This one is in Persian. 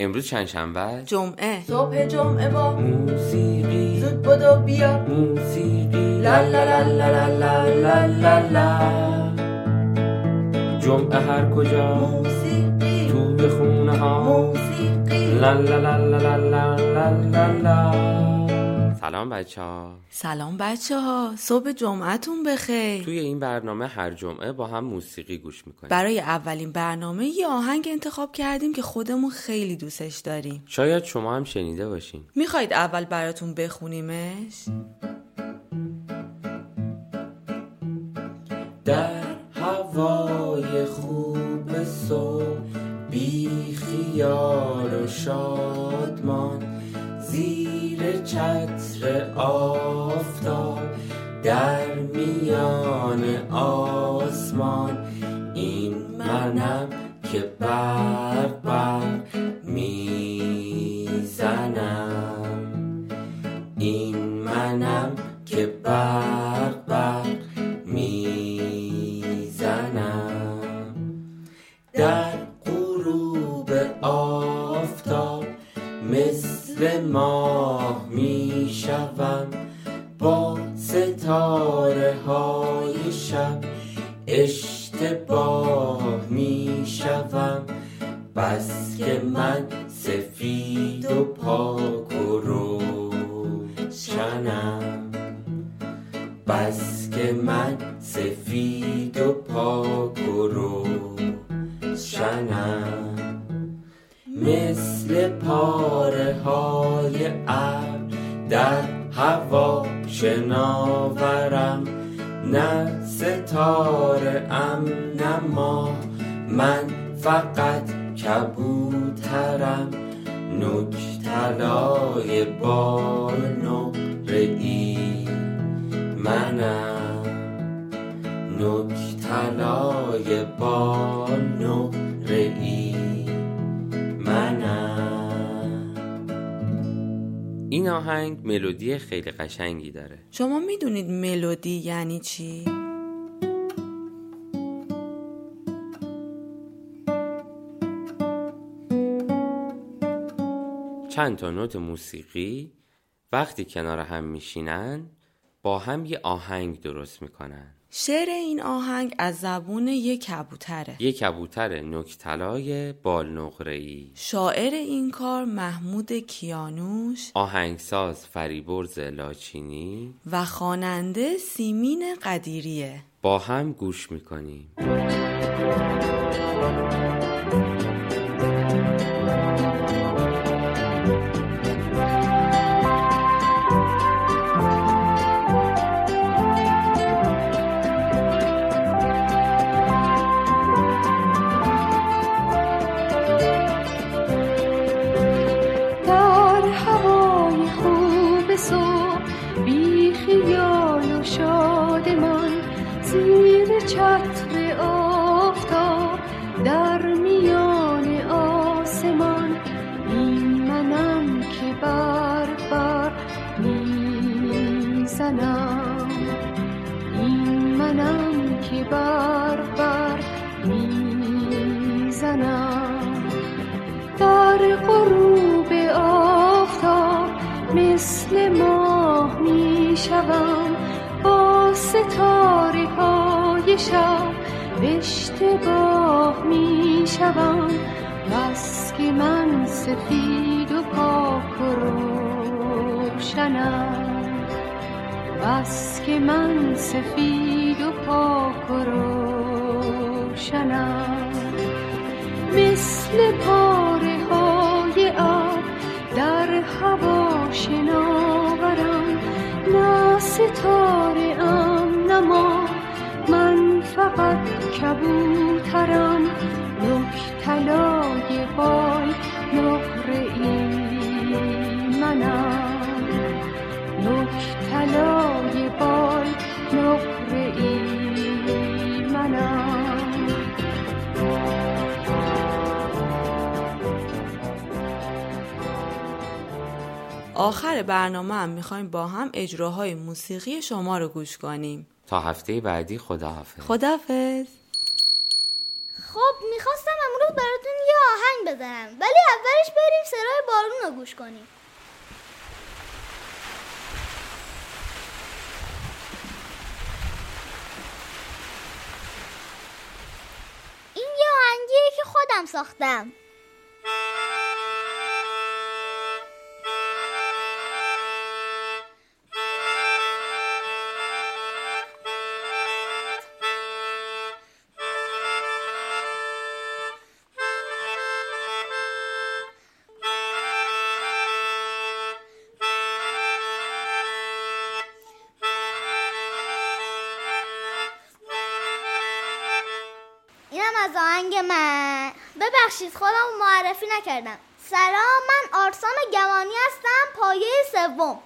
امروز چند شنبه جمعه صبح جمعه با موسیقی زود بدو بیا موسیقی لا لا لا لا لا لا لا لا جمعه هر کجا موسیقی توی خونه ها موسیقی لا لا لا لا لا لا لا لا سلام بچه ها سلام بچه ها صبح جمعتون بخیر. توی این برنامه هر جمعه با هم موسیقی گوش می‌کنیم. برای اولین برنامه یه آهنگ انتخاب کردیم که خودمون خیلی دوستش داریم. شاید شما هم شنیده باشین. می‌خواید اول براتون بخونیمش؟ در هوای خوب صبح بی خیال و زیر چتر آفتاب در میان آسمان. این منم که برق برق می‌زنم. این منم که برق ماه می‌شوم با ستاره های شب. اشتباه می‌شوم بس که من سفید و پاک و روشنم. بس که من سفید و پاک و روشنم. مثل پاره های ابر در هوا شناورم نه ستاره ام نه ماه من فقط کبوترم. نک طلای بال نقره ای منم. نک طلای بال نقره این آهنگ ملودی خیلی قشنگی داره شما می‌دونید ملودی یعنی چی؟ چند تا نوت موسیقی وقتی کنار هم میشینن با هم یه آهنگ درست می‌کنن شعر این آهنگ از زبون یک کبوتره. یه کبوتر نکتلای بال نقره‌ای شاعر این کار محمود کیانوش آهنگساز فریبرز لاچینی و خواننده سیمین قدیریه. با هم گوش می‌کنیم. چتر آفتاب در میان آسمان این منم که بر بر می‌زنم. این منم که بر بر می‌زنم. در غروب آفتاب مثل ماه می شوم با ستاره شب اشتباه می شوم بس که من سفید و پاک و روشنم. بس که من سفید و پاک و روشنم. مثل پاره های آب در هوا شناورم. نه ستاره فقط کبوترم نک طلای بال نقره ای منم. نک طلای بال نقره منم. آخر برنامه هم می‌خوایم با هم اجراهای موسیقی شما رو گوش کنیم. تا هفته بعدی خداحافظ. خدافز خب می‌خواستم امروز براتون یه آهنگ بزنم. ولی اولش بریم صدای بارون رو گوش کنیم. این یه آهنگیه که خودم ساختم. از آهنگ من. ببخشید خودم معرفی نکردم. سلام من آرسان گوانی هستم پایه سوم.